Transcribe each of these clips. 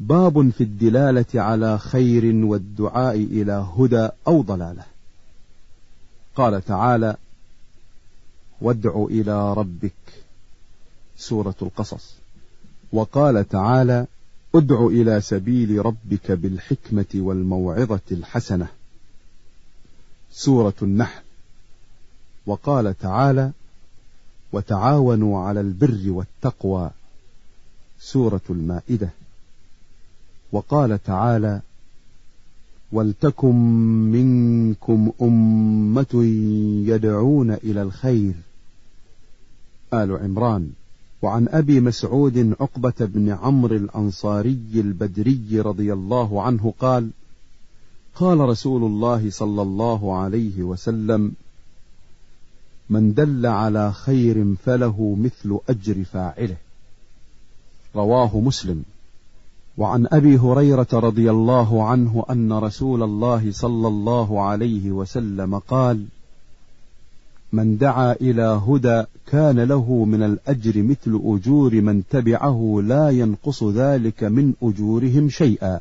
باب في الدلالة على خير والدعاء إلى هدى أو ضلالة. قال تعالى وادع إلى ربك سورة القصص. وقال تعالى ادع إلى سبيل ربك بالحكمة والموعظة الحسنة. سورة النحل. وقال تعالى وتعاونوا على البر والتقوى. سورة المائدة. وقال تعالى ولتكن منكم أمة يدعون إلى الخير. آل عمران. وعن أبي مسعود عقبة بن عمرو الأنصاري البدري رضي الله عنه قال قال رسول الله صلى الله عليه وسلم من دل على خير فله مثل أجر فاعله. رواه مسلم. وعن أبي هريرة رضي الله عنه أن رسول الله صلى الله عليه وسلم قال من دعا إلى هدى كان له من الأجر مثل أجور من تبعه لا ينقص ذلك من أجورهم شيئا.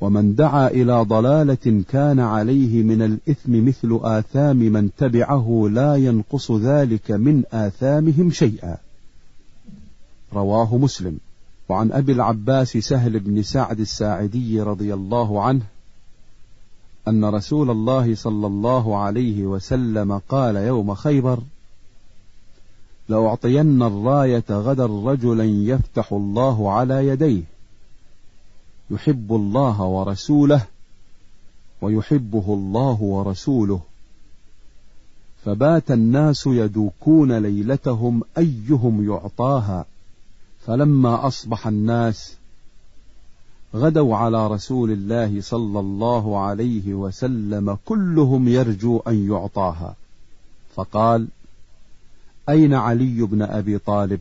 ومن دعا إلى ضلالة كان عليه من الإثم مثل آثام من تبعه لا ينقص ذلك من آثامهم شيئا. رواه مسلم. وعن أبي العباس سهل بن سعد الساعدي رضي الله عنه أن رسول الله صلى الله عليه وسلم قال يوم خيبر لأعطين الراية غدا رجلا يفتح الله على يديه يحب الله ورسوله ويحبه الله ورسوله. فبات الناس يدوكون ليلتهم أيهم يعطاها. فلما أصبح الناس غدوا على رسول الله صلى الله عليه وسلم كلهم يرجو أن يعطاها. فقال أين علي بن أبي طالب؟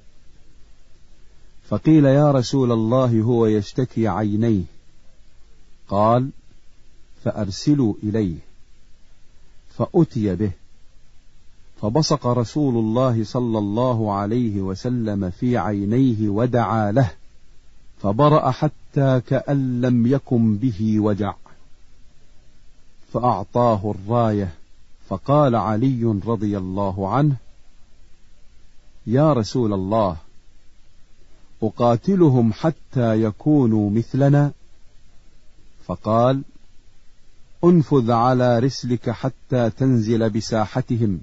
فقيل يا رسول الله هو يشتكي عينيه. قال فأرسلوا إليه فأتي به. فبصق رسول الله صلى الله عليه وسلم في عينيه ودعا له فبرأ حتى كأن لم يكن به وجع. فأعطاه الراية فقال علي رضي الله عنه يا رسول الله أقاتلهم حتى يكونوا مثلنا؟ فقال انفذ على رسلك حتى تنزل بساحتهم.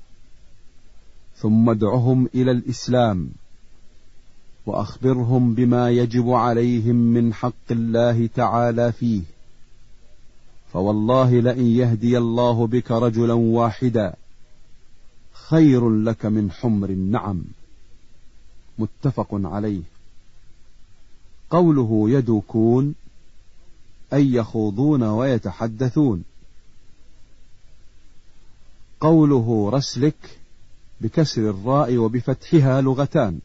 ثم ادعهم إلى الإسلام وأخبرهم بما يجب عليهم من حق الله تعالى فيه. فوالله لئن يهدي الله بك رجلا واحدا خير لك من حمر النعم. متفق عليه. قوله يدوكون أي يخوضون ويتحدثون. قوله رسلك بكسر الراء وبفتحها لغتان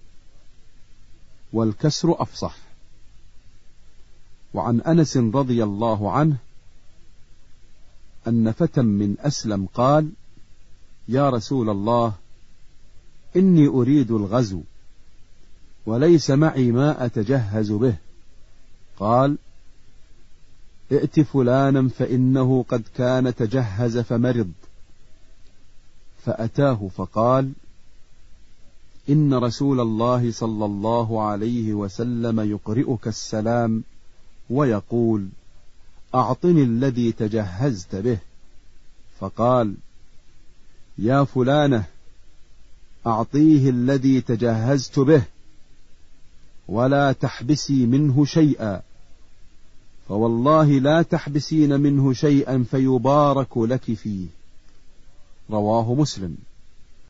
والكسر أفصح. وعن أنس رضي الله عنه أن فتى من أسلم قال يا رسول الله إني أريد الغزو وليس معي ما أتجهز به. قال ائت فلانا فإنه قد كان تجهز فمرض. فأتاه فقال إن رسول الله صلى الله عليه وسلم يقرئك السلام ويقول أعطني الذي تجهزت به. فقال يا فلانة أعطيه الذي تجهزت به ولا تحبسي منه شيئا. فوالله لا تحبسين منه شيئا فيبارك لك فيه. رواه مسلم.